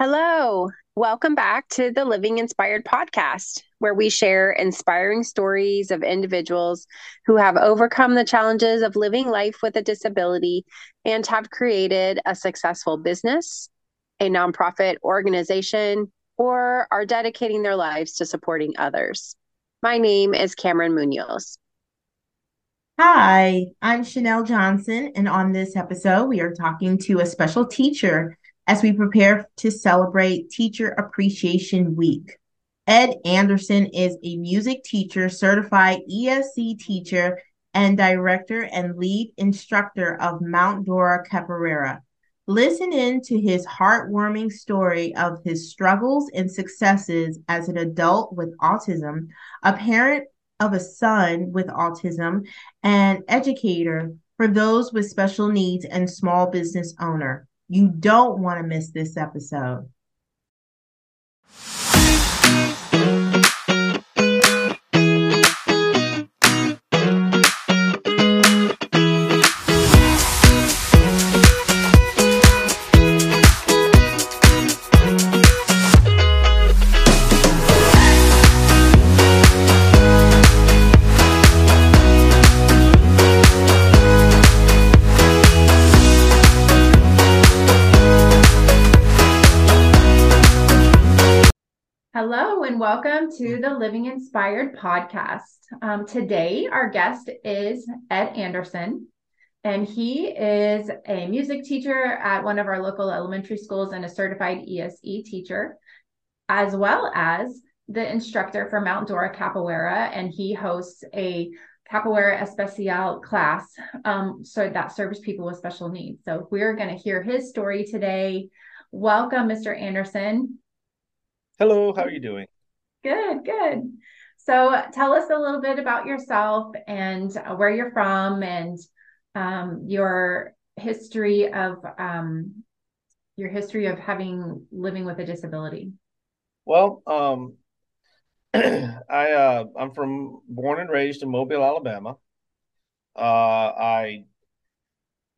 Hello. Welcome back to the Living Inspired podcast, where we share inspiring stories of individuals who have overcome the challenges of living life with a disability and have created a successful business, a nonprofit organization, or are dedicating their lives to supporting others. My name is Cameron Munoz. Hi, I'm Chanel Johnson, and on this episode, we are talking to a special teacher as we prepare to celebrate Teacher Appreciation Week. Ed Anderson is a music teacher, certified ESE teacher, and director and lead instructor of Mount Dora Capoeira. Listen in to his heartwarming story of his struggles and successes as an adult with autism, a parent of a son with autism, and educator for those with special needs and small business owner. You don't want to miss this episode. Hello, and welcome to the Living Inspired podcast. Um, today, our guest is Ed Anderson, and he is a music teacher at one of our local elementary schools and a certified ESE teacher, as well as the instructor for Mount Dora Capoeira, and he hosts a Capoeira Especial class um, so that serves people with special needs. So we're going to hear his story today. Welcome, Mr. Anderson. Hello, how are you doing? Good, good. So tell us a little bit about yourself and uh, where you're from and um, your history of um, your history of having living with a disability. Well, um, I uh, I'm from born and raised in Mobile, Alabama. Uh, I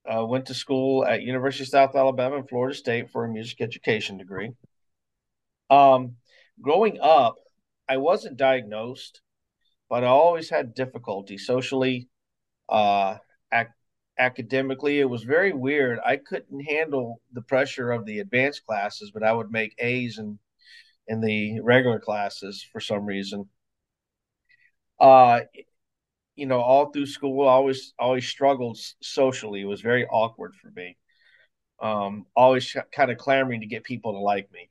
uh, went to school at University of South Alabama and Florida State for a music education degree. Um, growing up, I wasn't diagnosed, but I always had difficulty socially, uh, ac- academically. It was very weird. I couldn't handle the pressure of the advanced classes, but I would make A's in in the regular classes for some reason. Uh, you know, all through school, I always always struggled socially. It was very awkward for me. Um, always kind of clamoring to get people to like me.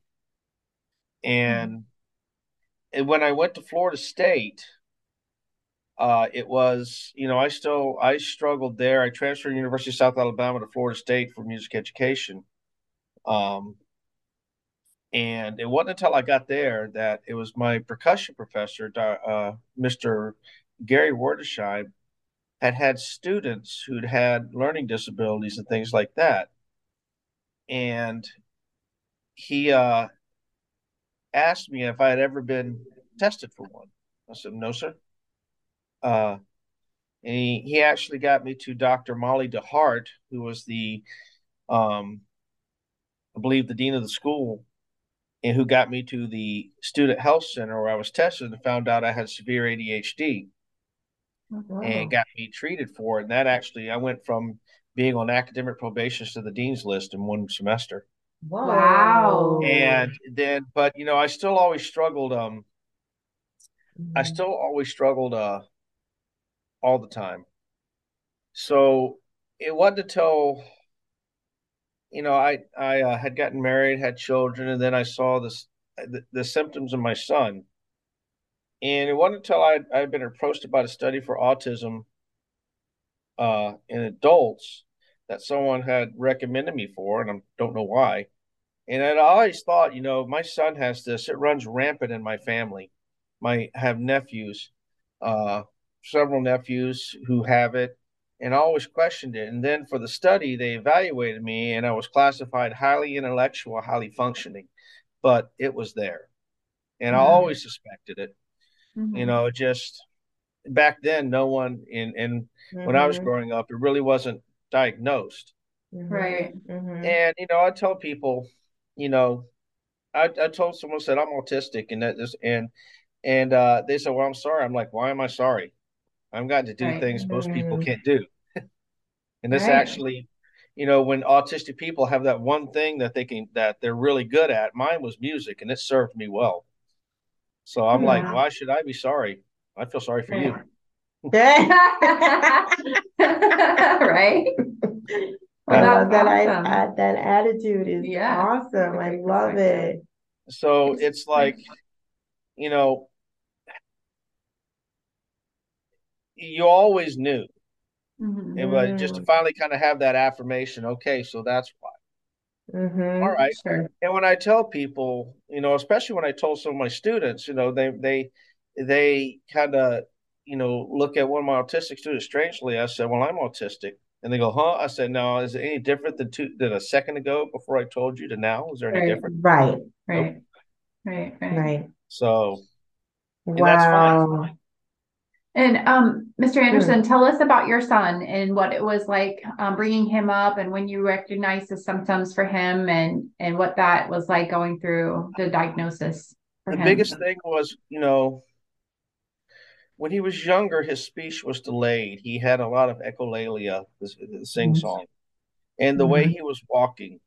And, and when I went to Florida State, uh, it was, you know, I still I struggled there. I transferred University of South Alabama to Florida State for music education. Um, and it wasn't until I got there that it was my percussion professor, uh, Mr. Gary Wordesheim, had had students who'd had learning disabilities and things like that. And he uh, asked me if I had ever been tested for one. I said, no, sir. Uh, and he, he actually got me to Dr. Molly DeHart, who was the, um, I believe, the dean of the school, and who got me to the student health center where I was tested and found out I had severe ADHD oh, wow. and got me treated for it. And that actually, I went from being on academic probation to the dean's list in one semester. Wow. And then, but you know, I still always struggled. Um, mm-hmm. I still always struggled. Uh, all the time. So it wasn't until, you know, I I uh, had gotten married, had children, and then I saw this the, the symptoms of my son. And it wasn't until I I had been approached about a study for autism uh, in adults that someone had recommended me for, and I don't know why. And I'd always thought, you know, my son has this; it runs rampant in my family. My have nephews, uh, several nephews who have it, and I always questioned it. And then for the study, they evaluated me, and I was classified highly intellectual, highly functioning, but it was there, and mm-hmm. I always suspected it. Mm-hmm. You know, just back then, no one in in mm-hmm. when I was mm-hmm. growing up, it really wasn't diagnosed. Mm-hmm. Right. Mm-hmm. And, you know, I tell people, you know, I, I told someone said I'm autistic and that this and and uh, they said, "Well, I'm sorry." I'm like, "Why am I sorry? I've gotten to do Right. things most people Mhm. can't do." and this Right. actually, you know, when autistic people have that one thing that they can that they're really good at, mine was music, and it served me well. So I'm like, why should I be sorry? I feel sorry for you. right? I Well, love that. that's I, awesome. I that attitude is Yeah. awesome. I love it. So It's- it's like, you know, you always knew, Mhm. and but just to Mm. finally kind of have that affirmation, okay, so that's why. Mhm. All right. Sure. And when I tell people, you know, especially when I told some of my students, you know, they they they kind of, you know, look at one of my autistic students strangely. I said, "Well, I'm autistic," and they go, "Huh?" I said, "No, is it any different than two than a second ago before I told you to now? Is there any Right. different?" Right. Right. Right. Right. Right. So, And that's fine. Wow. And um, Hmm. Mr. Anderson, tell us about your son and what it was like um, bringing him up, and when you recognized the symptoms for him, and and what that was like going through the diagnosis for the him. biggest thing was, you know, when he was younger, his speech was delayed. He had a lot of echolalia, the, the sing Mhm. song, and the way Mhm. he was walking.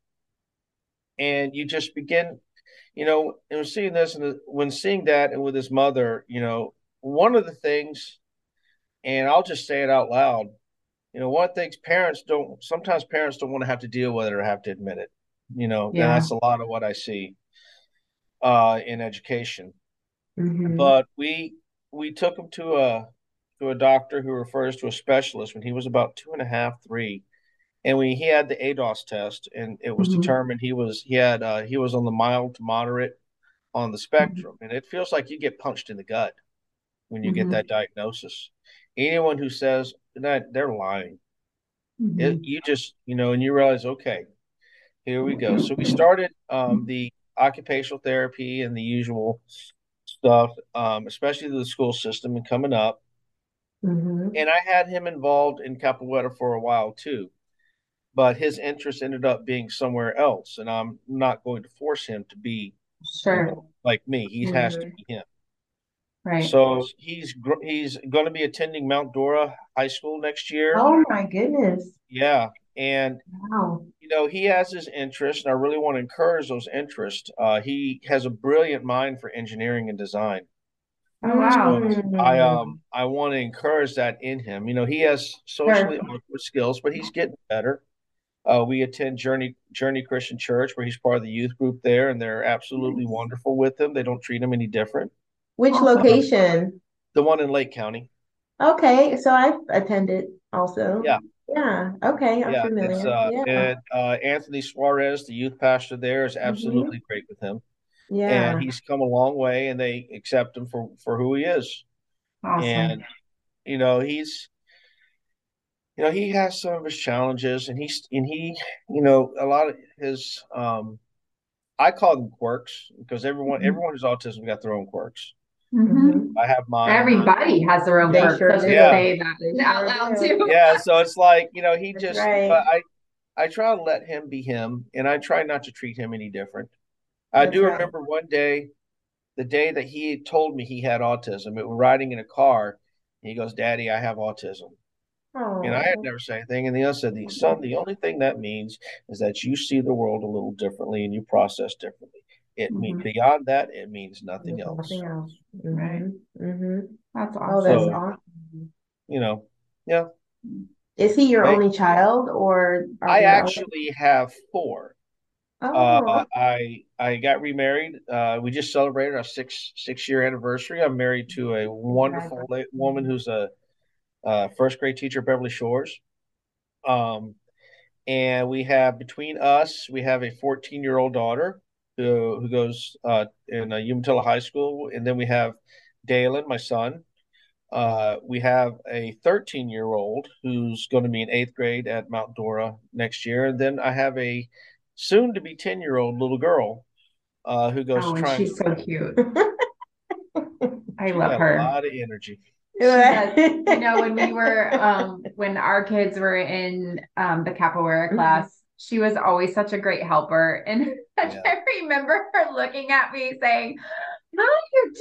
And you just begin, you know, and seeing this, and when seeing that, and with his mother, you know, one of the things, and I'll just say it out loud, you know, one of the things parents don't, sometimes parents don't want to have to deal with it or have to admit it, you know, and that's a lot of what I see uh, in education. Mhm. but we we took him to a to a doctor who refers to a specialist when he was about two and a half, three, and we he had the ADOS test, and it was Mhm. determined he was he had uh, he was on the mild to moderate on the spectrum, and it feels like you get punched in the gut when you Mhm. get that diagnosis. Anyone who says that they're lying, Mhm. it, you just you know, and you realize, okay, here we go. So we started um, the occupational therapy and the usual stuff, um, especially the school system and coming up. Mhm. And I had him involved in capoeira for a while too, but his interest ended up being somewhere else, and I'm not going to force him to be Sure. like me. He has to Mhm. be him. Right. So he's gr- he's going to be attending Mount Dora High School next year. Oh my goodness. Yeah, and Wow. you know he has his interest, and I really want to encourage those interests. Uh, he has a brilliant mind for engineering and design. Oh, wow. I um I want to encourage that in him. You know, he has socially awkward skills, but he's getting better. Uh, we attend Journey Journey Christian Church, where he's part of the youth group there, and they're absolutely Nice. wonderful with him. They don't treat him any different. Which Awesome. location? The one in Lake County, Okay, so I've attended also. Yeah. Yeah. Okay, I'm yeah, familiar. it's uh, Yeah. and uh, Anthony Suarez, the youth pastor there, is absolutely great with him, Yeah. and he's come a long way, and they accept him for for who he is. Awesome. and you know he's you know he has some of his challenges and he's and he you know a lot of his um i call them quirks because everyone Mhm. everyone who's autism got their own quirks Mhm. Mhm. i have mine Everybody has their own They sure Let's say that They out loud too. yeah so it's like you know he That's just right. but i i try to let him be him and i try not to treat him any different i That's do right. remember one day the day that he told me he had autism it was riding in a car and he goes daddy i have autism And I had never said anything. And the other said, son, the only thing that means is that you see the world a little differently and you process differently. It means Mhm. beyond that, it means nothing There's else. Nothing else. Right. Mm-hmm. Mm-hmm. That's Oh, awesome. that's So- awesome. You know, yeah. Is he your Right. only child or are I there other- actually have four. Oh, Uh, I I got remarried. Uh, we just celebrated our six six year anniversary. I'm married to a wonderful la- woman who's a, uh first grade teacher at Beverly Shores. Um, and we have between us, we have a 14 year old daughter who who goes uh, in uh, Umatilla High School, and then we have Dalen, my son. Uh, we have a 13 year old who's going to be in eighth grade at Mount Dora next year, and then I have a soon to be 10 year old little girl uh, who goes Oh, and trying. she's so cute. I She's love her. a lot of energy. does. You know, when we were um when our kids were in um the capoeira Mhm. class, she was always such a great helper. And Yeah. I remember her looking at me saying, How are you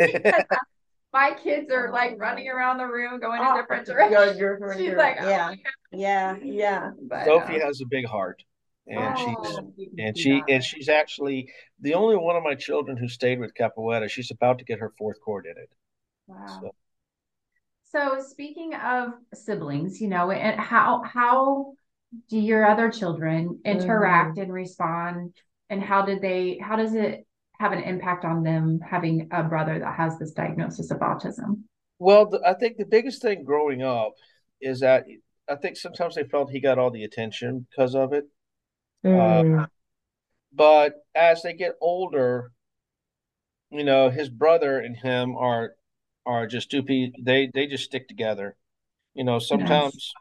doing? My kids are like running around the room going in Oh, different Go directions. different She's like, oh yeah, my yeah, yeah. But, Sophie um, has a big heart, and she's oh, you can and she that. and she's actually the only one of my children who stayed with Capoeira. She's about to get her fourth cord in it. Wow. So- So speaking of siblings, you know, and how how do your other children interact and respond and how did they how does it have an impact on them having a brother that has this diagnosis of autism? Well, the, I think the biggest thing growing up is that I think sometimes they felt he got all the attention because of it. Mm, But as they get older, you know, his brother and him are are just two people they they just stick together. You know, sometimes,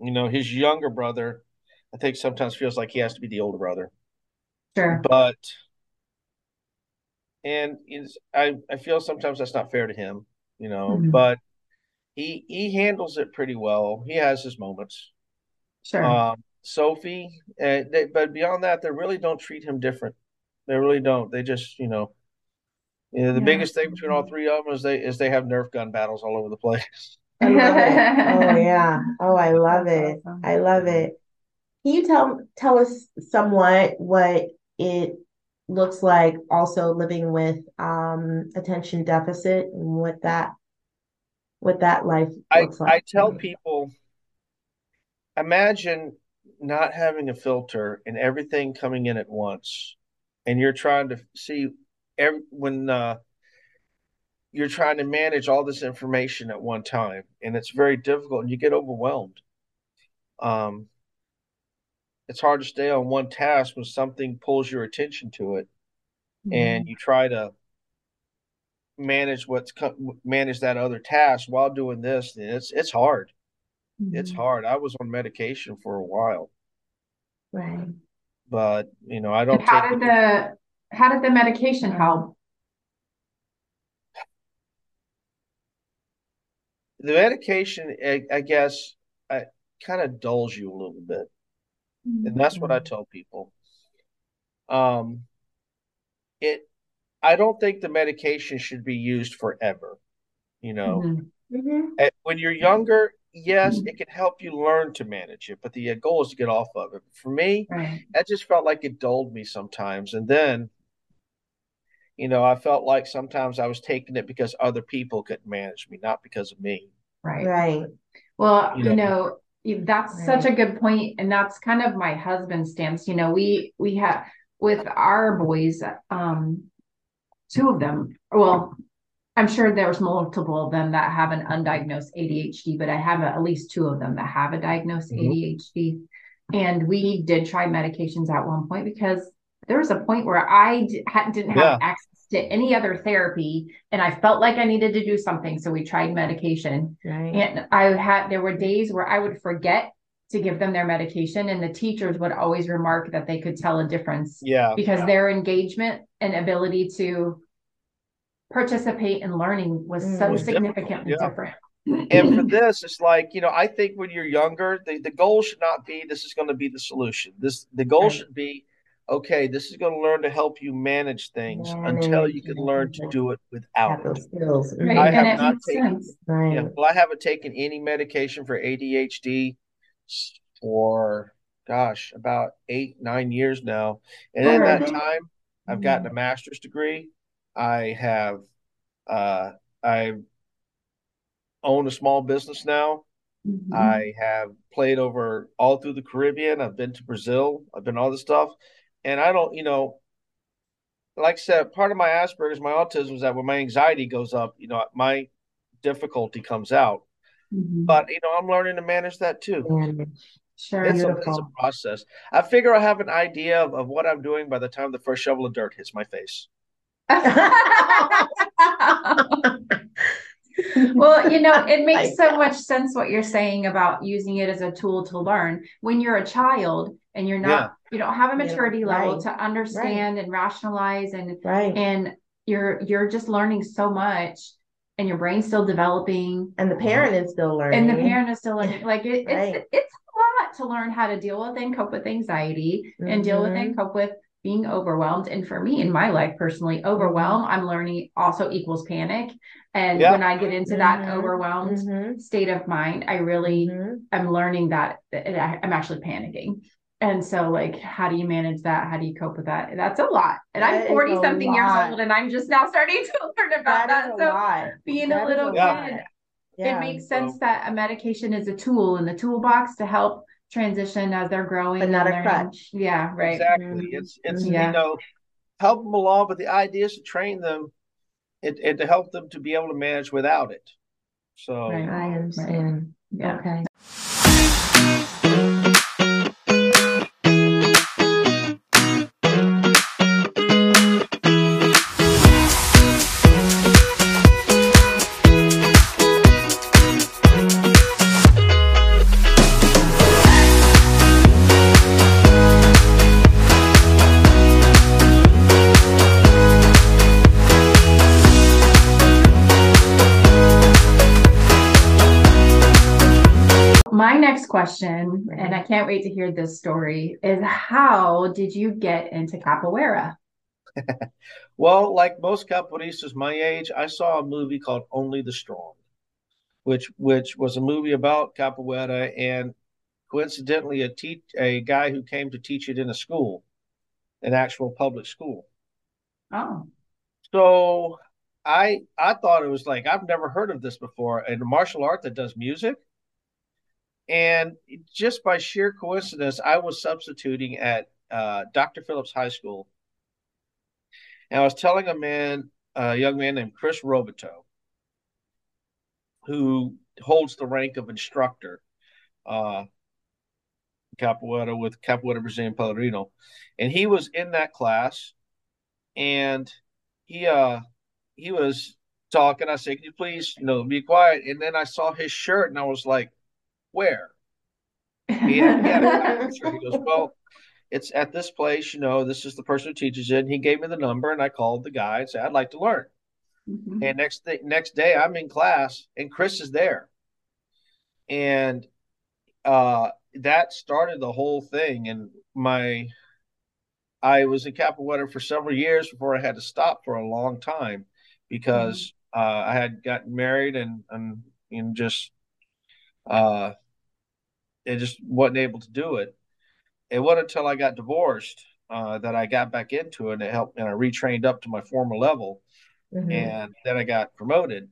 you know, his younger brother, I think sometimes feels like he has to be the older brother. Sure. But and is I I feel sometimes that's not fair to him, you know, Mhm. but he he handles it pretty well. He has his moments. Sure. Um, Sophie, uh, they, but beyond that, they really don't treat him different. They really don't. They just, you know, you know, the Yeah. biggest thing between all three of them is they is they have Nerf gun battles all over the place. I love it. Oh yeah. Oh, I love it. awesome. I love it. Can you tell tell us somewhat what it looks like also living with um attention deficit and what that what that life I looks I like? tell people, imagine not having a filter and everything coming in at once, and you're trying to see every when uh, you're trying to manage all this information at one time, and it's very difficult, and you get overwhelmed. Um, it's hard to stay on one task when something pulls your attention to it, and you try to manage what's co- manage that other task while doing this. And it's it's hard. It's Mhm. hard. I was on medication for a while, Right. but you know I don't how did the how did the medication help? The medication. I, I guess I kind of dulls you a little bit, and that's what I tell people. Um, it. I don't think the medication should be used forever. You know, Mhm. Mhm. When you're younger, yes, Mhm. it can help you learn to manage it, but the uh, goal is to get off of it. For me, Right. that just felt like it dulled me sometimes. And then, you know, I felt like sometimes I was taking it because other people couldn't manage me, not because of me. Right. Right. Well, You you know. know, you- that's such a good point, and that's kind of my husband's stance. You know, we we have with our boys, um, two of them. Well, I'm sure there's multiple of them that have an undiagnosed ADHD, but I have at least two of them that have a diagnosed Mhm. ADHD. And we did try medications at one point because there was a point where I d- ha- didn't have Yeah. access to any other therapy, and I felt like I needed to do something, so we tried medication. Right. And I had, there were days where I would forget to give them their medication, and the teachers would always remark that they could tell a difference Yeah. because their engagement and ability to participate in learning was Mm. so Was significantly yeah. different. And for this, it's like, you know, I think when you're younger, the, the goal should not be this is going to be the solution. This the goal Right. should be, okay, this is going to learn to help you manage things until you can learn to do it without Have it. those skills. Right, I have not taken- Right. Yeah, well, I haven't taken any medication for ADHD for, gosh, about eight, nine years now. And in that time, I've gotten a master's degree. I have, uh, I own a small business now. Mhm. I have played over all through the Caribbean. I've been to Brazil. I've been all this stuff. And I don't, you know, like I said, part of my Asperger's, my autism is that when my anxiety goes up, you know, my difficulty comes out. Mhm. But, you know, I'm learning to manage that too. And Sure. It's a, it's a process. I figure I have an idea of, of what I'm doing by the time the first shovel of dirt hits my face. well, you know, it makes so much sense what you're saying about using it as a tool to learn. When you're a child and you're not, you don't have a Yeah, maturity level right, to understand and rationalize and right. and you're you're just learning so much and your brain's still developing And the parent is still learning. and the parent is still learning like it, Right. it's it's a lot lot to learn how to deal with and cope with anxiety mm-hmm. and deal with and mm-hmm. cope with being overwhelmed. And for me in my life personally, overwhelm, I'm learning also equals panic. And yeah. when I get into that mm-hmm. overwhelmed mm-hmm. state of mind, I really mm-hmm. am learning that, that I'm actually panicking. And so, like, how do you manage that? How do you cope with that? That's a lot. And that I'm 40 something years old and I'm just now starting to learn about that. that. So, lot. being that a little kid, yeah. it makes sense that a medication is a tool in the toolbox to help transition as they're growing. But not a crutch. Yeah, right. Exactly. Mm-hmm. It's, it's, yeah. you know, help them along, but the idea is to train them and, and to help them to be able to manage without it. So, right. I understand. Right. Yeah. Okay. Question, and I mm-hmm. can't wait to hear this story, is how did you get into capoeira? well, like most capoeiristas my age, I saw a movie called Only the Strong, which which was a movie about capoeira, and coincidentally, a te- a guy who came to teach it in a school, an actual public school. Oh, so I I thought it was like I've never heard of this before, and a martial art that does music. And just by sheer coincidence, I was substituting at uh, Dr. Phillips High School. And I was telling a man, a young man named Chris Roboto, who holds the rank of instructor, uh, Capoeira with Capoeira Brazilian Pelourinho. And he was in that class and he uh he was talking. I said, Can you please, you know, be quiet? And then I saw his shirt and I was like, where? He, had, he, had he goes, well, it's at this place, you know, this is the person who teaches it. And he gave me the number and I called the guy and said, I'd like to learn. Mm-hmm. And next thing, next day I'm in class and Chris is there. And uh, that started the whole thing. And my, I was in Capoeira for several years before I had to stop for a long time because mm-hmm. uh, I had gotten married and, and, and just, uh, and just wasn't able to do it. It wasn't until I got divorced uh, that I got back into it and it helped and I retrained up to my former level. Mm-hmm. And then I got promoted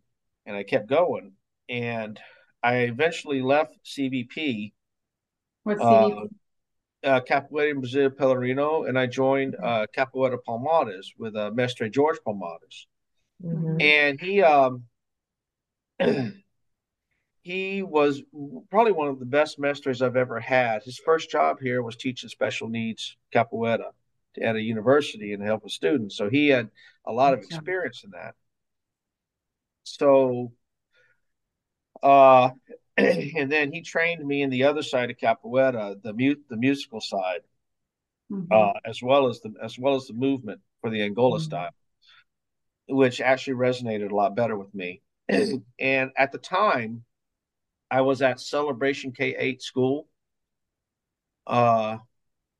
and I kept going. And I eventually left CBP. What's CBP? Uh, uh, Capoeira Brazil Pelourinho, and I joined mm-hmm. uh, Capoeira Palmares with uh, Mestre George Palmares. Mm-hmm. And he um, he was probably one of the best mestres I've ever had. His first job here was teaching special needs capoeira at a university and helping students. So he had a lot of experience in that. So, uh, and then he trained me in the other side of capoeira, the mute, the musical side, mm-hmm. uh, as well as the as well as the movement for the Angola mm-hmm. style, which actually resonated a lot better with me. and at the time, I was at Celebration K eight school, uh,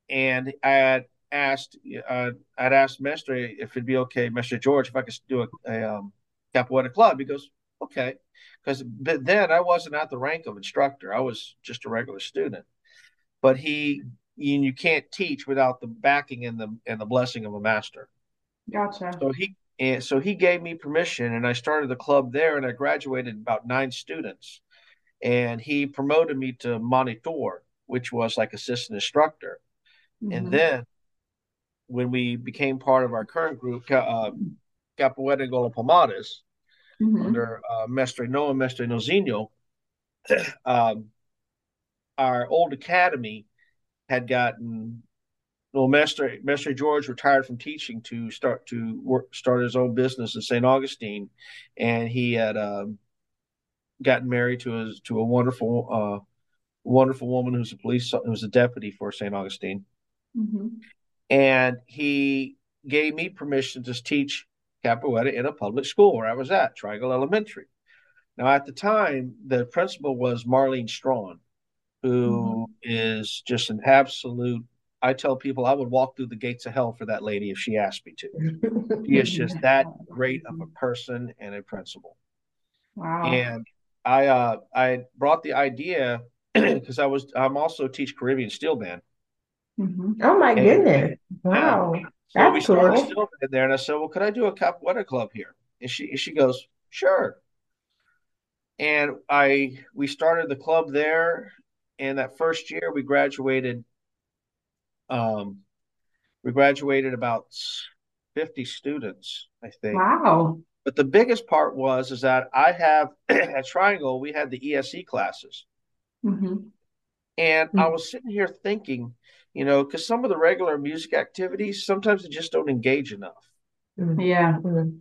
and I had asked uh, I'd asked Mestre if it'd be okay, Mestre George, if I could do a, a um, capoeira club. He goes, okay, because but then I wasn't at the rank of instructor; I was just a regular student. But he, you, you can't teach without the backing and the and the blessing of a master. Gotcha. So he and so he gave me permission, and I started the club there, and I graduated about nine students and he promoted me to monitor, which was like assistant instructor. Mm-hmm. And then when we became part of our current group, uh, Capoeira Angola Palmares, mm-hmm. under uh, Mestre Noah, Mestre Nozinho, um, our old academy had gotten well, Mestre Mestre George retired from teaching to start to work start his own business in St. Augustine, and he had um, gotten married to a to a wonderful uh, wonderful woman who's a police who's a deputy for St. Augustine, mm-hmm. and he gave me permission to teach capoeira in a public school where I was at Triangle Elementary. Now, at the time, the principal was Marlene Strawn, who mm-hmm. is just an absolute. I tell people I would walk through the gates of hell for that lady if she asked me to. she is just that great of a person and a principal. Wow. And I uh, I brought the idea because I was I'm also teach Caribbean steel band. Mm-hmm. Oh my and, goodness! Wow, so that's we started cool. steel band there, and I said, "Well, could I do a capoeira club here?" And she and she goes, "Sure." And I we started the club there, and that first year we graduated. Um, we graduated about fifty students, I think. Wow. But the biggest part was is that I have at Triangle we had the ESE classes, mm-hmm. and mm-hmm. I was sitting here thinking, you know, because some of the regular music activities sometimes they just don't engage enough. Mm-hmm. Yeah. Mm-hmm.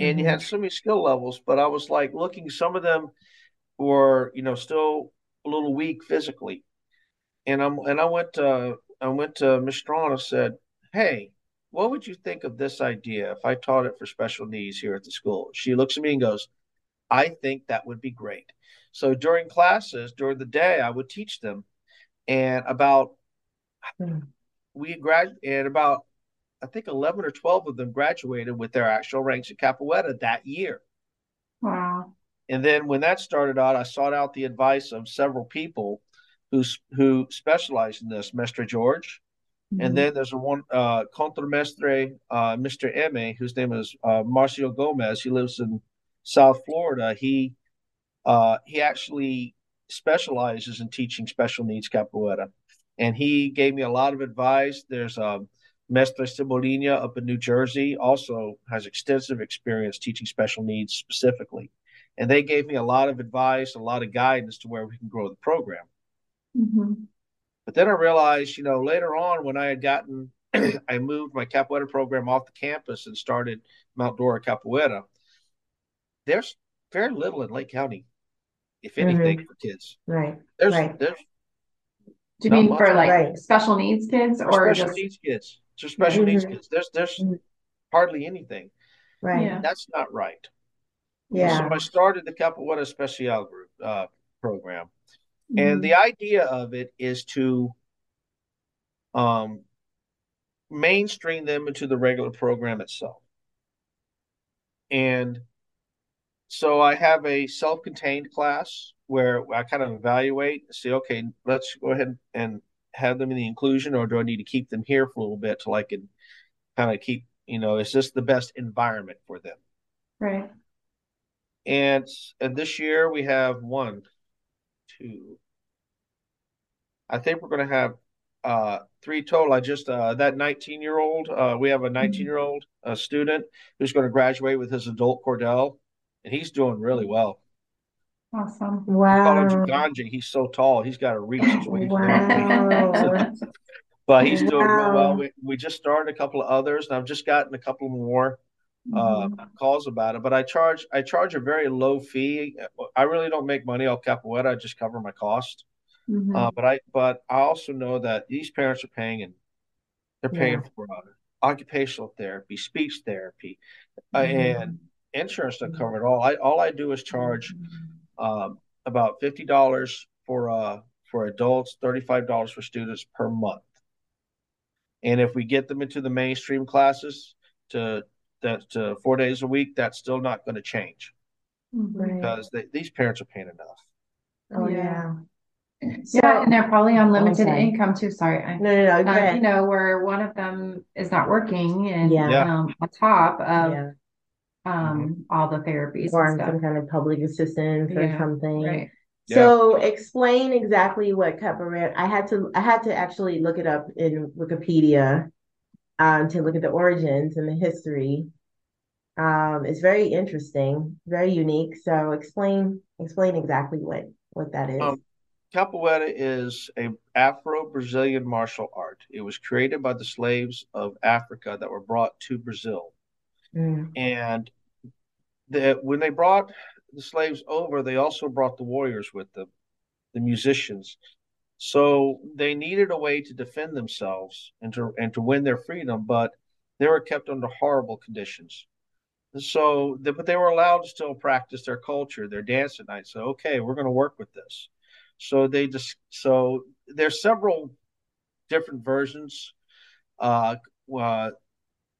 And you had so many skill levels, but I was like looking. Some of them were, you know, still a little weak physically, and I'm and I went to I went to Miss Strong and said, "Hey, what would you think of this idea if I taught it for special needs here at the school? She looks at me and goes, I think that would be great. So during classes, during the day, I would teach them. And about, hmm. we graduated, and about, I think 11 or 12 of them graduated with their actual ranks at Capoeira that year. Wow. And then when that started out, I sought out the advice of several people who, who specialize in this, Mestre George, Mm-hmm. And then there's a one uh, contramestre, uh, Mr. M, whose name is uh, Marcio Gomez. He lives in South Florida. He uh, he actually specializes in teaching special needs capoeira, and he gave me a lot of advice. There's um, Mestre Cebolinha up in New Jersey, also has extensive experience teaching special needs specifically, and they gave me a lot of advice, a lot of guidance to where we can grow the program. Mm-hmm. But then I realized, you know, later on when I had gotten, I moved my capoeira program off the campus and started Mount Dora Capoeira. There's very little in Lake County, if mm-hmm. anything, mm-hmm. for kids. Right. There's right. there's. Do you mean for like right. special needs kids or special just... needs kids? Just special mm-hmm. needs kids. There's there's mm-hmm. hardly anything. Right. Yeah. That's not right. Yeah. So I started the Capoeira Special group uh, program Mm-hmm. And the idea of it is to um, mainstream them into the regular program itself. And so I have a self contained class where I kind of evaluate, see, okay, let's go ahead and have them in the inclusion, or do I need to keep them here for a little bit till I can kind of keep, you know, is this the best environment for them? Right. And and this year we have one, two. I think we're going to have uh, three total. I just uh, that 19 year old. Uh, we have a 19 year old uh, student who's going to graduate with his adult Cordell, and he's doing really well. Awesome! Wow. We He's so tall. He's got a reach. wow. but he's doing wow. real well. We, we just started a couple of others, and I've just gotten a couple more uh, mm-hmm. calls about it. But I charge I charge a very low fee. I really don't make money off capoeira. I just cover my cost. Mm-hmm. Uh, but I but I also know that these parents are paying and they're paying yeah. for uh, occupational therapy, speech therapy, uh, mm-hmm. and insurance to cover it all. I all I do is charge mm-hmm. um, about fifty dollars for uh for adults, thirty five dollars for students per month. And if we get them into the mainstream classes to that to four days a week, that's still not going to change right. because they, these parents are paying enough. Oh yeah. So, yeah, and they're probably on limited oh, income too. Sorry, I, no, no, no. Um, you know, where one of them is not working, and yeah. um, on top of yeah. um all the therapies or on some kind of public assistance or something. Right. So explain exactly what capoeira. I had to I had to actually look it up in Wikipedia um, to look at the origins and the history. Um, it's very interesting, very unique. So explain explain exactly what what that is. Um, Capoeira is a Afro-Brazilian martial art. It was created by the slaves of Africa that were brought to Brazil. Mm. And the, when they brought the slaves over, they also brought the warriors with them, the musicians. So they needed a way to defend themselves and to and to win their freedom, but they were kept under horrible conditions. So, but they were allowed to still practice their culture, their dance at night. So, okay, we're going to work with this. So they just so there's several different versions uh, uh,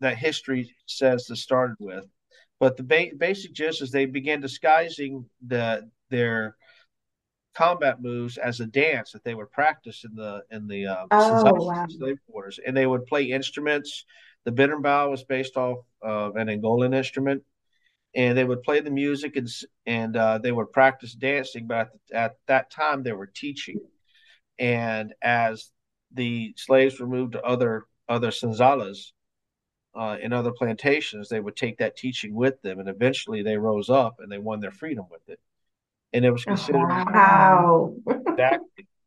that history says this started with, but the ba- basic gist is they began disguising the their combat moves as a dance that they would practice in the in the um, oh, wow. slave quarters, and they would play instruments. The berimbau was based off of an Angolan instrument, and they would play the music and and uh, they would practice dancing. But at, at that time, they were teaching, and as the slaves were moved to other other senzalas uh, in other plantations, they would take that teaching with them, and eventually they rose up and they won their freedom with it. And it was considered wow. that.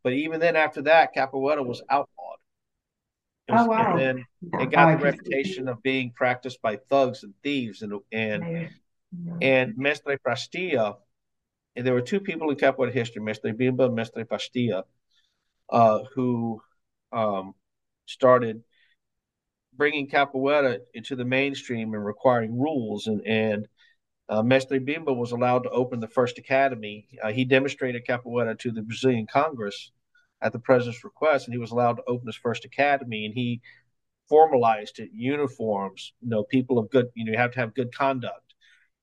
But even then, after that, capoeira was outlawed. Was, oh wow! And then it got oh, the reputation of being practiced by thugs and thieves, and and and Mestre Pastinha. And there were two people in capoeira history, Mestre Bimba Mestre Pastinha, uh, who um, started bringing capoeira into the mainstream and requiring rules. And, and uh, Mestre Bimba was allowed to open the first academy. Uh, he demonstrated capoeira to the Brazilian Congress at the president's request, and he was allowed to open his first academy. And he formalized it, uniforms, you know, people of good, you know, you have to have good conduct.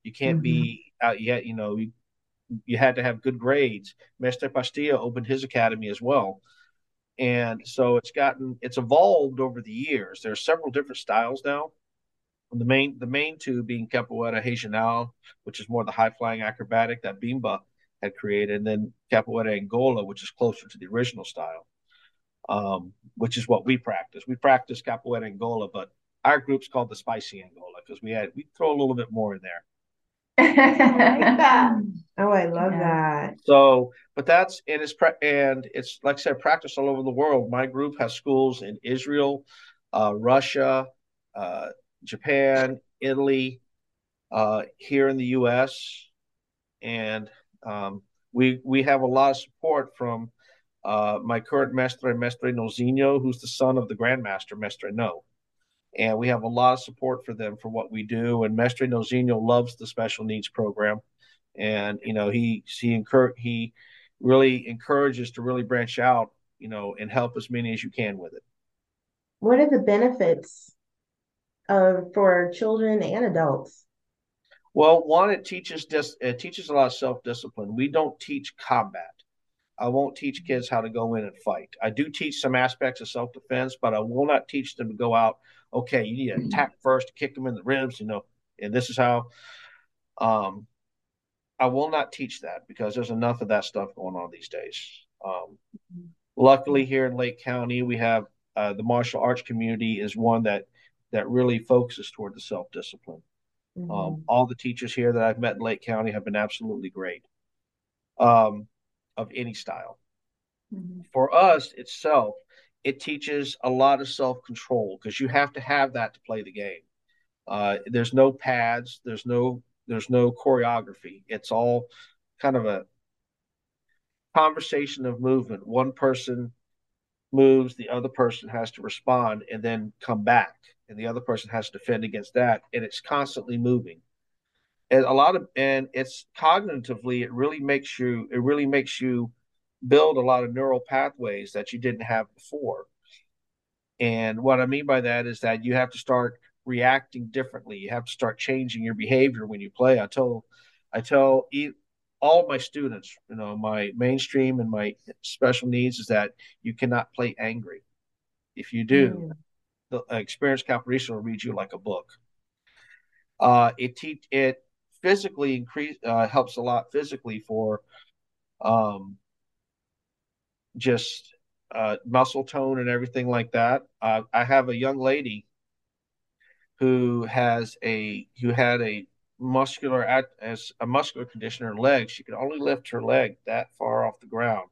You can't mm-hmm. be out yet, you know, you, you had to have good grades. Mestre Pastinha opened his academy as well and so it's gotten it's evolved over the years. There are several different styles now. The main the main two being capoeira regional, which is more the high flying acrobatic that Bimba had created, and then capoeira Angola, which is closer to the original style, um, which is what we practice. We practice capoeira Angola, but our group's called the spicy Angola because we had we throw a little bit more in there. I like that. Oh, I love yeah. that. So, but that's and it's pre- and it's like I said, practice all over the world. My group has schools in Israel, uh, Russia, uh, Japan, Italy, uh, here in the U.S., and um, we we have a lot of support from uh, my current mestre, Mestre Nozinho, who's the son of the Grandmaster Mestre No and we have a lot of support for them for what we do. And Mestre Nozinho loves the special needs program, and you know he he incur he really encourages to really branch out, you know, and help as many as you can with it. What are the benefits of for children and adults? Well, one, it teaches dis- it teaches a lot of self discipline. We don't teach combat. I won't teach kids how to go in and fight. I do teach some aspects of self defense, but I will not teach them to go out okay, you need to attack first, kick them in the ribs, you know, and this is how. Um, I will not teach that because there's enough of that stuff going on these days. Um, luckily, here in Lake County, we have uh, the martial arts community is one that that really focuses toward the self discipline. Mm-hmm. Um, all the teachers here that I've met in Lake County have been absolutely great, um, of any style. Mm-hmm. For us itself, it teaches a lot of self control because you have to have that to play the game. Uh, there's no pads, there's no there's no choreography. It's all kind of a conversation of movement. One person moves, the other person has to respond and then come back, and the other person has to defend against that, and it's constantly moving. And a lot of and it's cognitively, it really makes you it really makes you build a lot of neural pathways that you didn't have before. And what I mean by that is that you have to start reacting differently. You have to start changing your behavior when you play. I tell, I tell all my students, you know, my mainstream and my special needs is that you cannot play angry. If you do, mm. the uh, experienced capoeirista will read you like a book. Uh, it te- it physically increase uh, helps a lot physically for um, just uh, muscle tone and everything like that. Uh, I have a young lady who has a who had a muscular as a muscular condition in her leg. She could only lift her leg that far off the ground.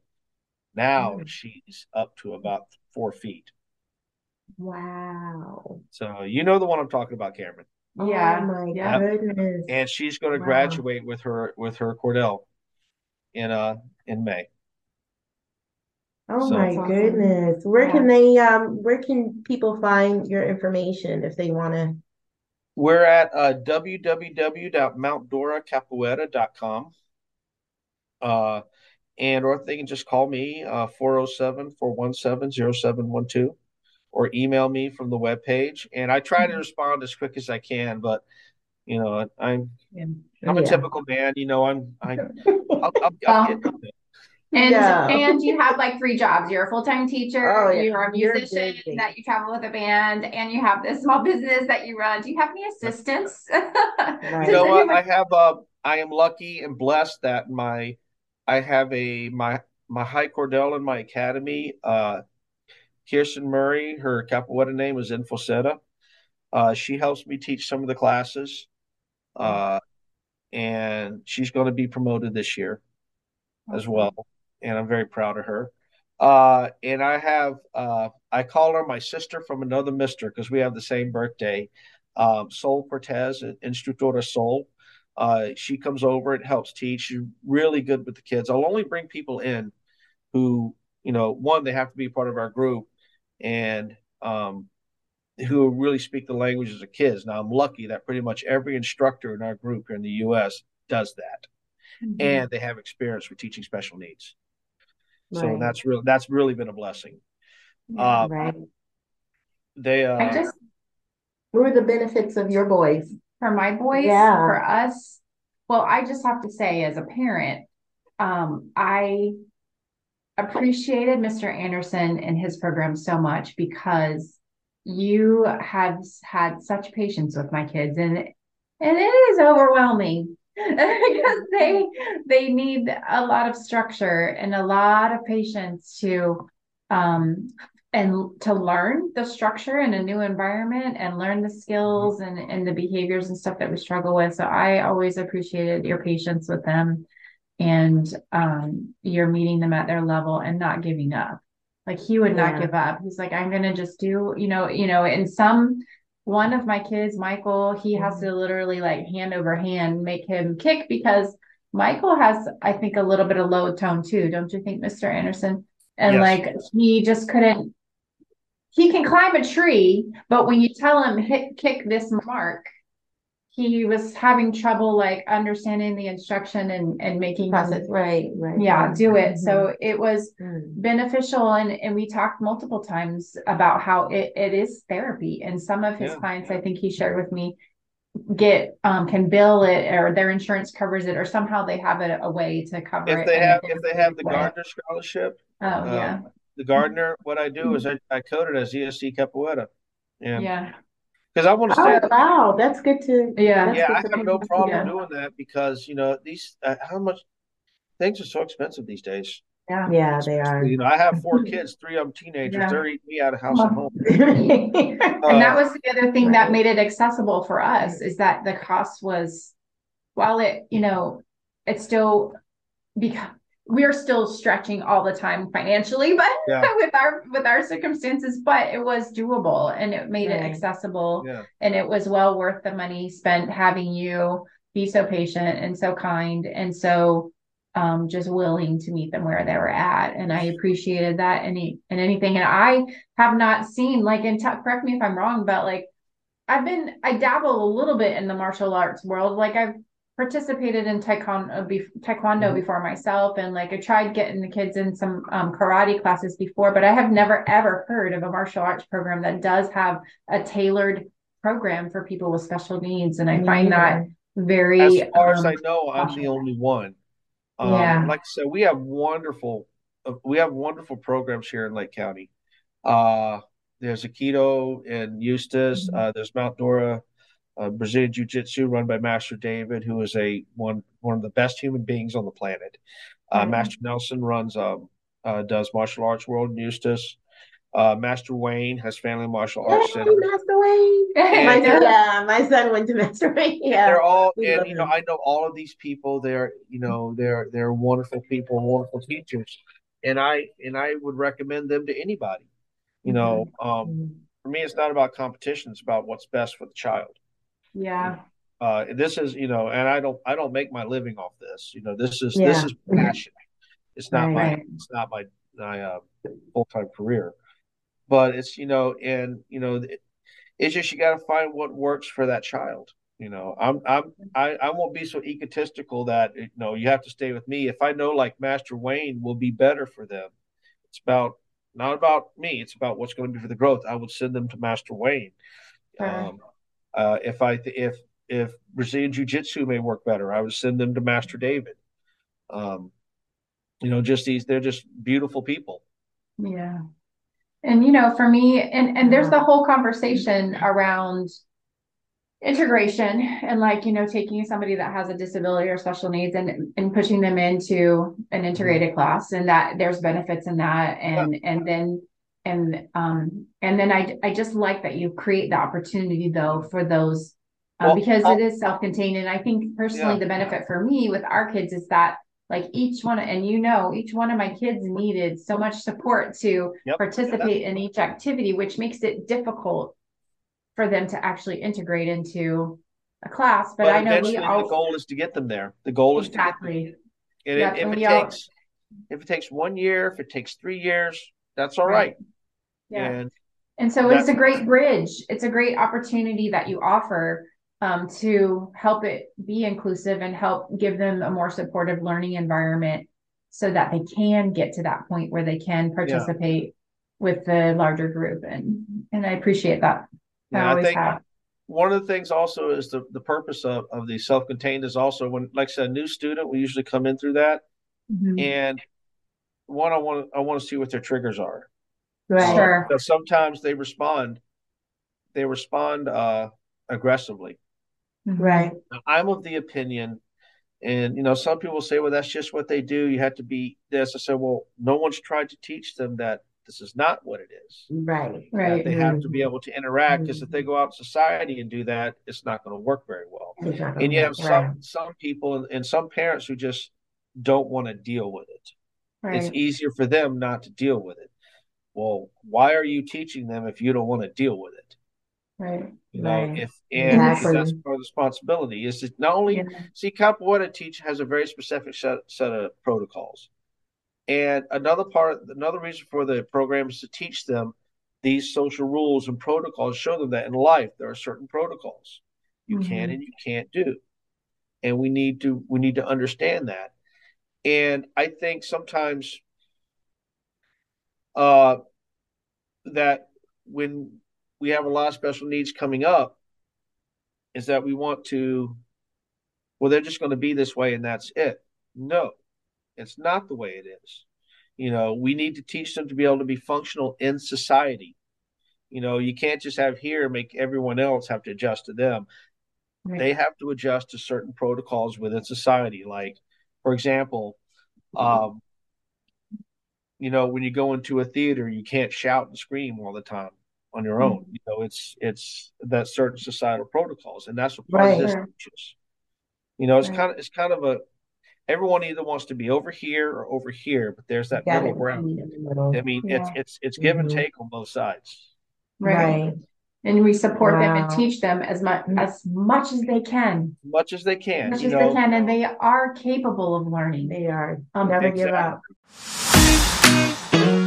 Now mm. she's up to about four feet. Wow. So you know the one I'm talking about, Cameron. Yeah. Oh my yep. goodness. And she's going to wow. graduate with her with her Cordell in uh in May. Oh so, my goodness. Where yeah. can they um where can people find your information if they want to? We're at uh www.mountdoracapoeira.com. Uh and or they can just call me uh 407-417-0712 or email me from the web page and i try to respond as quick as i can but you know i'm i'm a Yeah. typical man you know i'm i I'll, I'll, I'll get. And Yeah. and you have like three jobs. You're a full-time teacher, Oh, yeah. you're a You're musician that you travel with a band, and you have this small business that you run. Do you have any assistants? Right. you know what i have a I am lucky and blessed that my i have a my my high cordell in my academy uh kirsten murray her what capoeira name is infoceta uh she helps me teach some of the classes uh and she's going to be promoted this year as well and i'm very proud of her. Uh and i have uh i call her my sister from another mister because we have the same birthday. Um sol cortez instructora sol. Uh she comes over and helps teach. She's really good with the kids. I'll only bring people in who you know one they have to be part of our group and um who really speak the languages of kids. Now i'm lucky that pretty much every instructor in our group here in the us does that. Mm-hmm. and they have experience with teaching special needs. So Right. that's really that's really been a blessing. Yeah. Um, Right. They uh, I just What are the benefits of your boys? for my boys, Yeah. for us, well, I just have to say, as a parent, um, I appreciated Mr. Anderson and his program so much because you have had such patience with my kids and and it is overwhelming because they they need a lot of structure and a lot of patience to um and to learn the structure in a new environment and learn the skills and, and the behaviors and stuff that we struggle with. So I always appreciated your patience with them and um you're meeting them at their level and not giving up. Like he would not give up. He's like, I'm gonna just do, you know, you know, in some one of my kids, Michael, he has to mm-hmm. literally like hand over hand make him kick because Michael has, I think, a little bit of low tone too, don't you think, Mr. Anderson? And Yes. like he just couldn't he can climb a tree, but when you tell him hit kick this mark, he was having trouble like understanding the instruction and and making him- Process, right, right. yeah do it. Mhm. So it was Mm. beneficial and and we talked multiple times about how it, it is therapy and some of his Yeah, clients yeah. i think he shared with me get um can bill it or their insurance covers it or somehow they have a, a way to cover it if they have if they have the therapeutic way. Gardiner scholarship, oh uh, yeah the Gardiner, what I do is I, I code it as ESE Capoeira, and yeah because I want to stay. Oh, wow, that's good to. Yeah. yeah, I to have know. no problem Yeah. doing that because you know these uh, how much things are so expensive these days. yeah Yeah, they are. You know, I have four kids, three of them teenagers. Yeah. They're eating me out of house and home. and that Uh, was the other thing that made it accessible for us is that the cost was while it you know it's still because we're still stretching all the time financially but Yeah. with our with our circumstances but it was doable and it made it accessible yeah, and it was well worth the money spent having you be so patient and so kind and so um just willing to meet them where they were at. And i appreciated that. Any and anything and i have not seen like and t- correct me if i'm wrong but like i've been i dabble a little bit in the martial arts world. Like i've participated in taekwondo, bef- taekwondo Mhm. before myself and like i tried getting the kids in some um, karate classes before but i have never ever heard of a martial arts program that does have a tailored program for people with special needs and i Me find that very as far as um, I know, I'm the only one. Um, Yeah. like I said, we have wonderful, uh, we have wonderful programs here in Lake County. Uh, there's Aikido in Eustis. Mhm. Uh, there's Mount Dora, uh, Brazilian Jiu Jitsu run by Master David, who is a one one of the best human beings on the planet. Uh, Right. Master Nelson runs um, uh, does martial arts world in Eustis. Uh, Master Wayne has Family Martial Arts Yay, Center. Master Wayne. I My, know. yeah, my son went to Master Wayne. Yeah. they're all we and you know them. i know all of these people they're you know they're they're wonderful people wonderful teachers and i and i would recommend them to anybody you know um Mhm. for me it's not about competition it's about what's best for the child yeah uh this is you know and i don't i don't make my living off this you know this is this is passion it's not my Right. it's not my my uh full-time career but it's you know and you know it, it's just you got to find what works for that child You know, I'm I'm I, I won't be so egotistical that you know you have to stay with me. If I know like Master Wayne will be better for them, it's about not about me. It's about what's going to be for the growth. I would send them to Master Wayne. Um, uh, if I if if Brazilian Jiu Jitsu may work better, I would send them to Master David. Um, you know, just these they're just beautiful people. Yeah. And you know, for me, and and there's the whole conversation around integration and like you know taking somebody that has a disability or special needs and and pushing them into an integrated mm-hmm. class and that there's benefits in that and yeah. and then and um and then I I just like that you create the opportunity though for those um, well, because I'll, it is self-contained and I think personally yeah. the benefit for me with our kids is that like each one and you know each one of my kids needed so much support to yep. participate yeah. in each activity which makes it difficult for them to actually integrate into a class. But, but I know we all... the goal is to get them there. The goal is exactly. to get them. And if it all... takes if it takes one year, if it takes three years, that's all right. right. Yeah. And, and so it's a great bridge. It's a great opportunity that you offer um, to help it be inclusive and help give them a more supportive learning environment so that they can get to that point where they can participate yeah. with the larger group. And and I appreciate that. Yeah, I, I think have. one of the things also is the, the purpose of, of the self-contained is also when, like I said, a new student, we usually come in through that. Mm-hmm. And one, I want I want to see what their triggers are. Right. Sure. Because sometimes they respond, they respond uh, aggressively. Mm-hmm. Right. I'm of the opinion, and you know, some people say, "Well, that's just what they do. You have to be this." I said, "Well, no one's tried to teach them that this is not what it is. Right. Right. They have to be able to interact because if they go out in society and do that, it's not going to work very well. And you have some right. some people and some parents who just don't want to deal with it. Right. It's easier for them not to deal with it. Well, why are you teaching them if you don't want to deal with it? Right. You know, right. if and exactly. that's part of the responsibility is to not only yeah. see Capoeira teach has a very specific set, set of protocols. And another part, another reason for the program is to teach them these social rules and protocols, show them that in life there are certain protocols you mm-hmm. can and you can't do. And we need to we need to understand that. And I think sometimes uh that when we have a lot of special needs coming up, is that we want to well, they're just going to be this way and that's it. No, it's not the way it is. You know, we need to teach them to be able to be functional in society. You know, you can't just have here make everyone else have to adjust to them. Right. They have to adjust to certain protocols within society. Like, for example, um, you know, when you go into a theater, you can't shout and scream all the time on your own. Mm-hmm. You know, it's it's that certain societal protocols, and that's what part right. of this teaches. You know, it's right. kind of it's kind of a everyone either wants to be over here or over here, but there's that middle ground. I mean, yeah. it's it's it's give mm-hmm. and take on both sides. Right. right. And we support wow. them and teach them as much as much as they can. Much as they can. as Much as know. they can, and they are capable of learning. They are. i'll Never exactly. give up. Give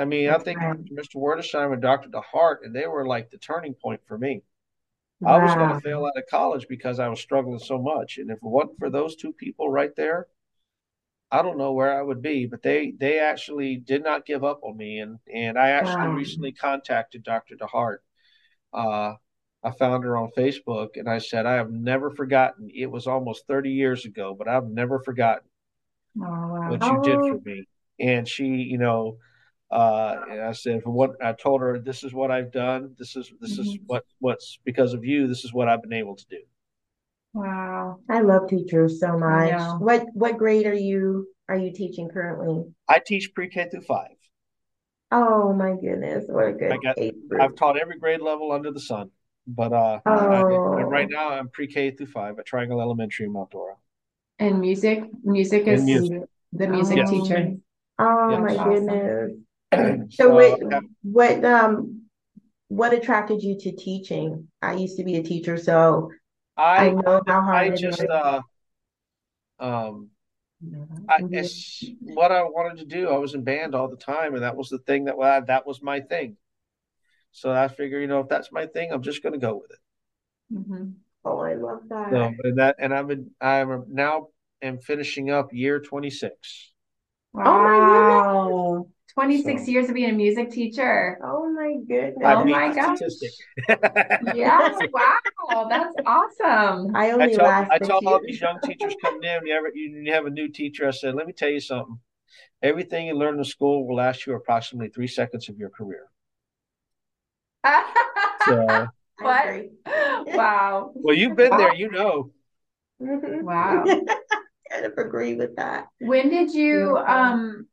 I mean, That's I think right. Mr. Wordesheim and Dr. DeHart, and they were like the turning point for me. Wow. I was going to fail out of college because I was struggling so much, and if it wasn't for those two people right there, I don't know where I would be. But they they actually did not give up on me, and and I actually wow. recently contacted Dr. DeHart. Uh, I found her on Facebook, and I said I have never forgotten. It was almost thirty years ago, but I've never forgotten oh, wow. what you did for me and she, you know, uh, I said, for what I told her, this is what I've done. This is this mm-hmm. is what what's because of you. This is what I've been able to do. Wow, I love teachers so much. What what grade are you are you teaching currently? I teach pre K through five. Oh my goodness, what a good! I got, I've taught every grade level under the sun. But uh, I, Oh. right now I'm pre-K through five at Triangle Elementary in Mount Dora. And music, music And is music. the music Yes. teacher. Oh Yes. my Awesome. goodness. So, So what, I what, um, what attracted you to teaching? I used to be a teacher, so I I know how hard I it just is. uh um I, Mhm. it's what I wanted to do. I was in band all the time, and that was the thing that well, that was my thing. So I figure, you know, if that's my thing, I'm just going to go with it. Mm-hmm. Oh, I love that. So and that, and I'm in, I'm now am finishing up year 26. Oh my Wow. 26 So- years of being a music teacher. Oh my goodness. I Oh my the gosh. Yeah, wow, that's awesome. I I only tell last I six tell all these young teachers coming in, you ever you, you have a new teacher. I said, let me tell you something. Everything you learn in school will last you approximately three seconds of your career. So, What? Wow. well, you've been there, you know. Mhm. Wow. Kind of agree with that. When did you Beautiful. um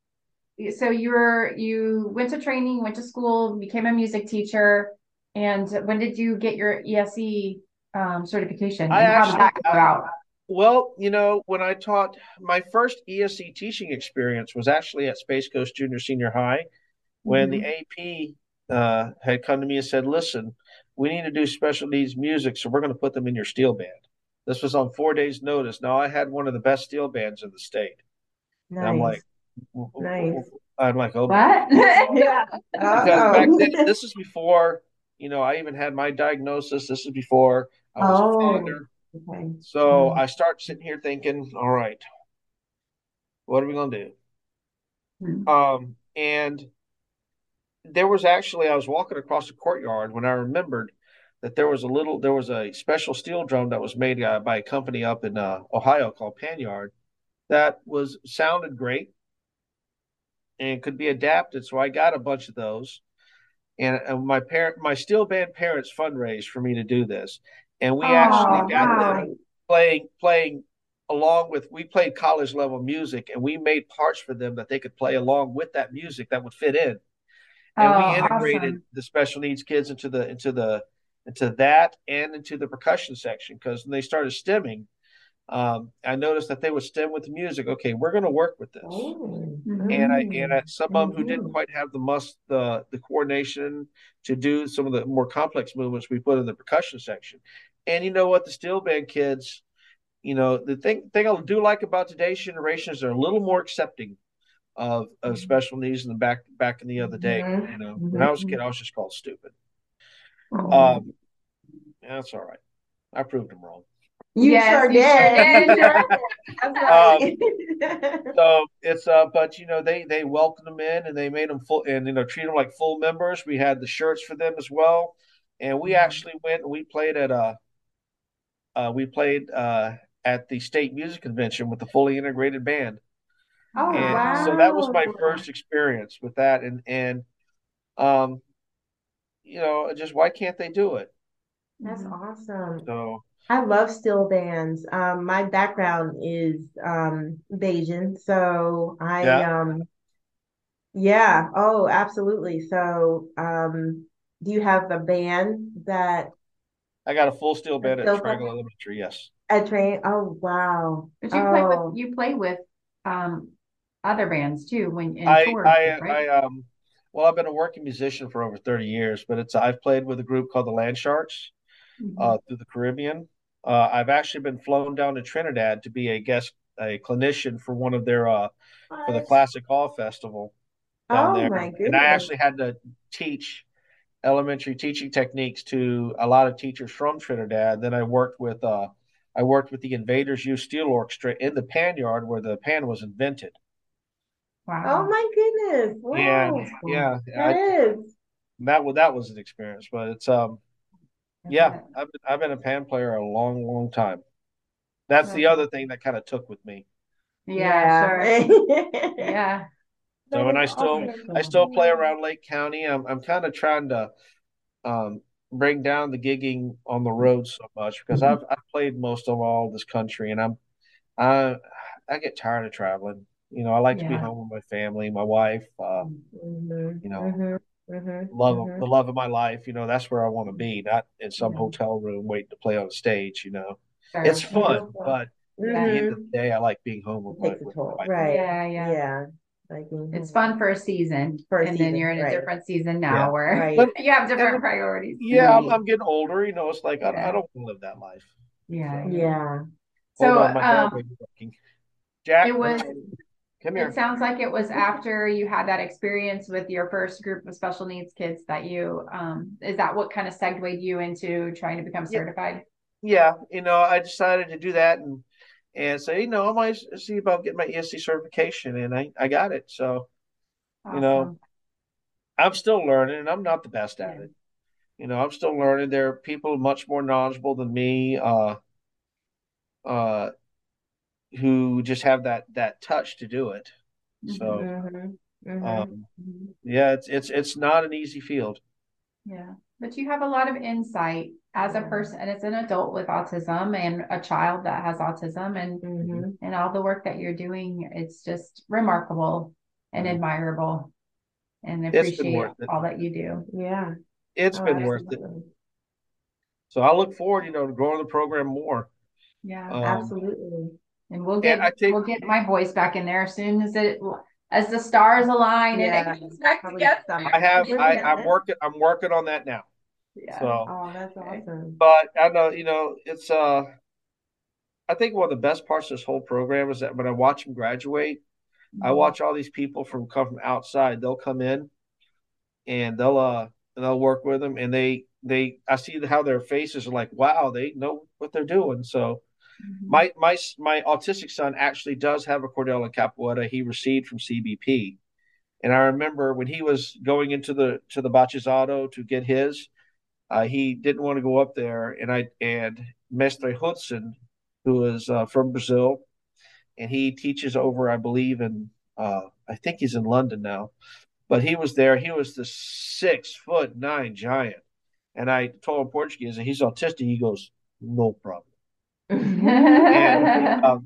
so you were you went to training, went to school, became a music teacher, and when did you get your ESE um certification? I And how did that actually- go out? Well, you know, when I taught my first ESE teaching experience was actually at Space Coast Junior Senior High when the AP uh, had come to me and said, listen, we need to do special needs music, so we're going to put them in your steel band. This was on four days' notice. Now, I had one of the best steel bands in the state. And I'm like, Nice. Nice. I'm like, oh, What? Yeah. because back Uh-oh. then, this is before, you know, I even had my diagnosis. This is before I was Oh. a father. Okay. So Mm. I start sitting here thinking, all right, what are we gonna do? Hmm. Um, and there was actually I was walking across the courtyard when I remembered that there was a little there was a special steel drum that was made uh, by a company up in uh, Ohio called Panyard that was sounded great and could be adapted. So I got a bunch of those, and, and my parent my steel band parents fundraised for me to do this, and we Oh, actually got wow. them playing playing along with we played college level music and we made parts for them that they could play along with that music that would fit in and Oh, we integrated awesome. the special needs kids into the into the into that and into the percussion section because when they started stimming um, i noticed that they would stim with the music okay we're going to work with this Oh. and I and I, some of them who Mhm. didn't quite have the must the the coordination to do some of the more complex movements we put in the percussion section. And you know what, the steel band kids, you know, the thing thing I do like about today's generation is they're a little more accepting of of special needs than back back in the other day. Mhm. You know, when I was a kid, I was just called stupid. Oh. Um, that's all right. I proved them wrong. You Yes, sure you sure did. did. Um. So it's uh, but you know they they welcomed them in and they made them full and you know treat them like full members. We had the shirts for them as well, and we Mhm. actually went and we played at uh, uh we played uh at the state music convention with the fully integrated band, Oh, and so that was my first experience with that, and and um, you know just why can't they do it? That's Mhm. awesome. So I love steel bands. Um, my background is um Bajan, so I Yeah. um yeah, oh, absolutely. So um do you have a band that I got a full steel band at Steel Triangle band? Elementary. Yes, I train? Oh, wow. But you play Oh. with you play with um other bands too when in I tours, I right? I um. Well, I've been a working musician for over 30 years, but it's I've played with a group called the Land Sharks. Mhm. uh, through the Caribbean. Uh, I've actually been flown down to Trinidad to be a guest, a clinician for one of their uh, for the Classic Hall Festival down Oh there, my and I actually had to teach elementary teaching techniques to a lot of teachers from Trinidad. Then I worked with uh, I worked with the Invaders Youth Steel Orchestra in the pan yard where the pan was invented. Wow! Oh my goodness. And Wow. yeah, That I, is. that was that was an experience, but it's um yeah, I've been, I've been a pan player a long, long time. That's the other thing that kind of took with me. Yeah, sure. Yeah. Yeah. So, and I still, awesome. I still play around Lake County. I'm, I'm kind of trying to, um, bring down the gigging on the road so much because I've, I've played most of all this country and I'm, I, I get tired of traveling. You know, I like to be home with my family, my wife. Uh, Mhm, you know, mhm. Mhm, love of, mhm. the love of my life. You know, that's where I want to be, not in some Yeah. hotel room waiting to play on a stage. You know, Sure. it's fun, Beautiful. but at the end of Mhm. the day, I like being home with my, Takes a with toll, my right? Yeah, yeah. Yeah. Like, It's mhm. fun for a season, For a and season, then you're in a right. different season now Yeah. where Right. But- you have different and- priorities. Yeah, I'm, I'm getting older. You know, it's like I, Yeah. I don't want to live that life. Yeah. Yeah. So, on, my um, may be barking. Jack, it was- come here. It sounds like it was after you had that experience with your first group of special needs kids that you, um, is that what kind of segued you into trying to become certified? Yeah, you know, I decided to do that and and say, you know, I might see about getting my ESE certification, and I I got it. So You know, I'm still learning, and I'm not the best at it. You know, I'm still learning. There are people much more knowledgeable than me, uh, uh, who just have that that touch to do it. So, Mhm, mhm. um, Mhm. yeah, it's it's it's not an easy field. Yeah, but you have a lot of insight as a person, and as an adult with autism and a child that has autism and Mhm. and all the work that you're doing, it's just remarkable and Mhm. admirable. And appreciate all that you do. Yeah. It's Oh, been worth it. So I look forward, you know, to growing the program more. Yeah. Um, Absolutely. And we'll And get, think- we'll get my voice back in there as soon as it, as the stars align and Yeah, it comes back probably together. summer. I have I, I'm working I'm working on that now. Yeah. So, Oh, that's awesome. but I know, you know, it's uh, I think one of the best parts of this whole program is that when I watch them graduate. I watch all these people from come from outside. They'll come in, and they'll uh and they'll work with them, and they they I see how their faces are like, wow, they know what they're doing. So Mhm. my my my autistic son actually does have a Cordella Capoeira he received from CBP, and I remember when he was going into the to the Batizado to get his, uh, he didn't want to go up there, and I and Mestre Hudson, who is uh, from Brazil, and he teaches over, I believe, in uh, I think he's in London now, but he was there. He was the six foot nine giant, and I told him Portuguese, and he's autistic. He goes, no problem, and um,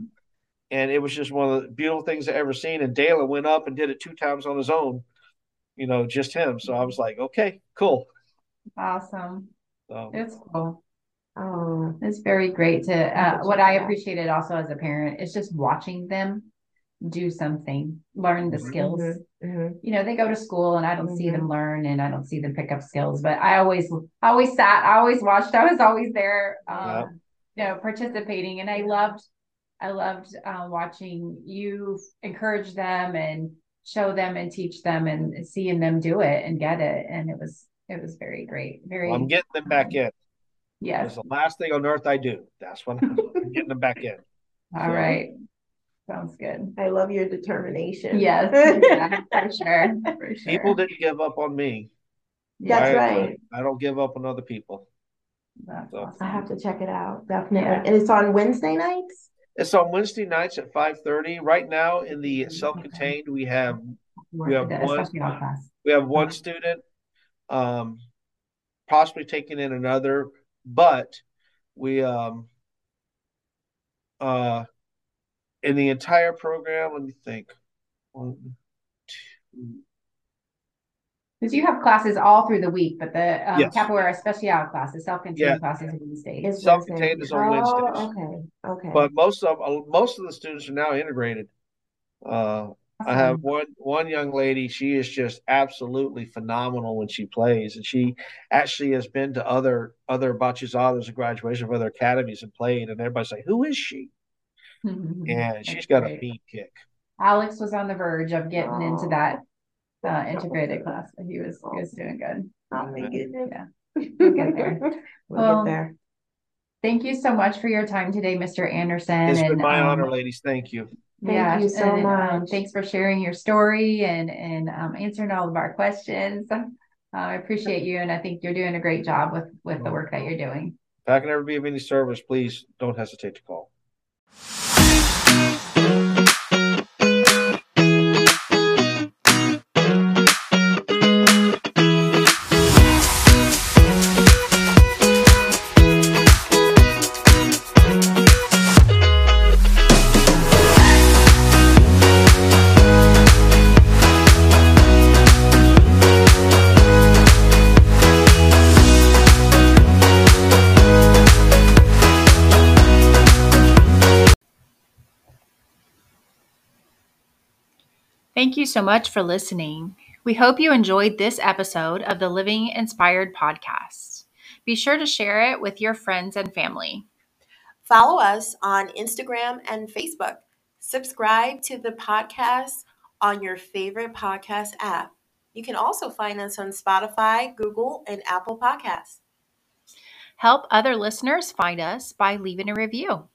and it was just one of the beautiful things I ever seen. And Dela went up and did it two times on his own, you know, just him. So I was like, okay, cool. Awesome. So, It's cool. Oh, It's very great to, uh, what I appreciated also as a parent is just watching them do something, learn the Mhm. skills. mhm, mhm. You know, they go to school and I don't see Mhm. them learn and I don't see them pick up skills, but I always, I always sat, I always watched, I was always there, um, you know, participating and I loved, I loved, uh, watching you encourage them and show them and teach them and seeing them do it and get it. And it was, it was very great, very, well, I'm getting them back in. yes. It's the last thing on earth I do. That's when I'm getting them back in. All So- right. Sounds good. I love your determination. Yes, yeah, for sure, for sure. People didn't give up on me. That's I- right. I don't give up on other people. That's awesome. I have to check it out, definitely. Yeah. And it's on Wednesday nights? It's on Wednesday nights at five thirty. Right now in the self-contained, we have Work have one- we have one student, um, possibly taking in another, but we um uh in the entire program, let me think. One, two, Because you have classes all through the week, but the um, Yes. capoeira special classes, Yeah. self-contained classes are Wednesdays. It's Self-contained Wednesday. is on Wednesdays. Oh, okay, okay. but most of uh, most of the students are now integrated. Uh, I have one one young lady. She is just absolutely phenomenal when she plays, and she actually has been to other other batizados and graduation of other academies and played. And everybody's like, "Who is she?" And she's That's got a great. mean kick. Alex was on the verge of getting into Oh. that uh, integrated class. He was he was doing good. Oh my goodness. Yeah. We'll get there. We'll Well, get there. Thank you so much for your time today, Mr. Anderson. It's been my um, honor, ladies. Thank you. Thank Yeah, you so and, um, much. thanks for sharing your story and and um, answering all of our questions. Uh, I appreciate you, and I think you're doing a great job with with the work that you're doing. If I can ever be of any service, please don't hesitate to call. Thank you so much for listening. We hope you enjoyed this episode of the Living Inspired podcast. Be sure to share it with your friends and family. Follow us on Instagram and Facebook. Subscribe to the podcast on your favorite podcast app. You can also find us on Spotify, Google, and Apple Podcasts. Help other listeners find us by leaving a review.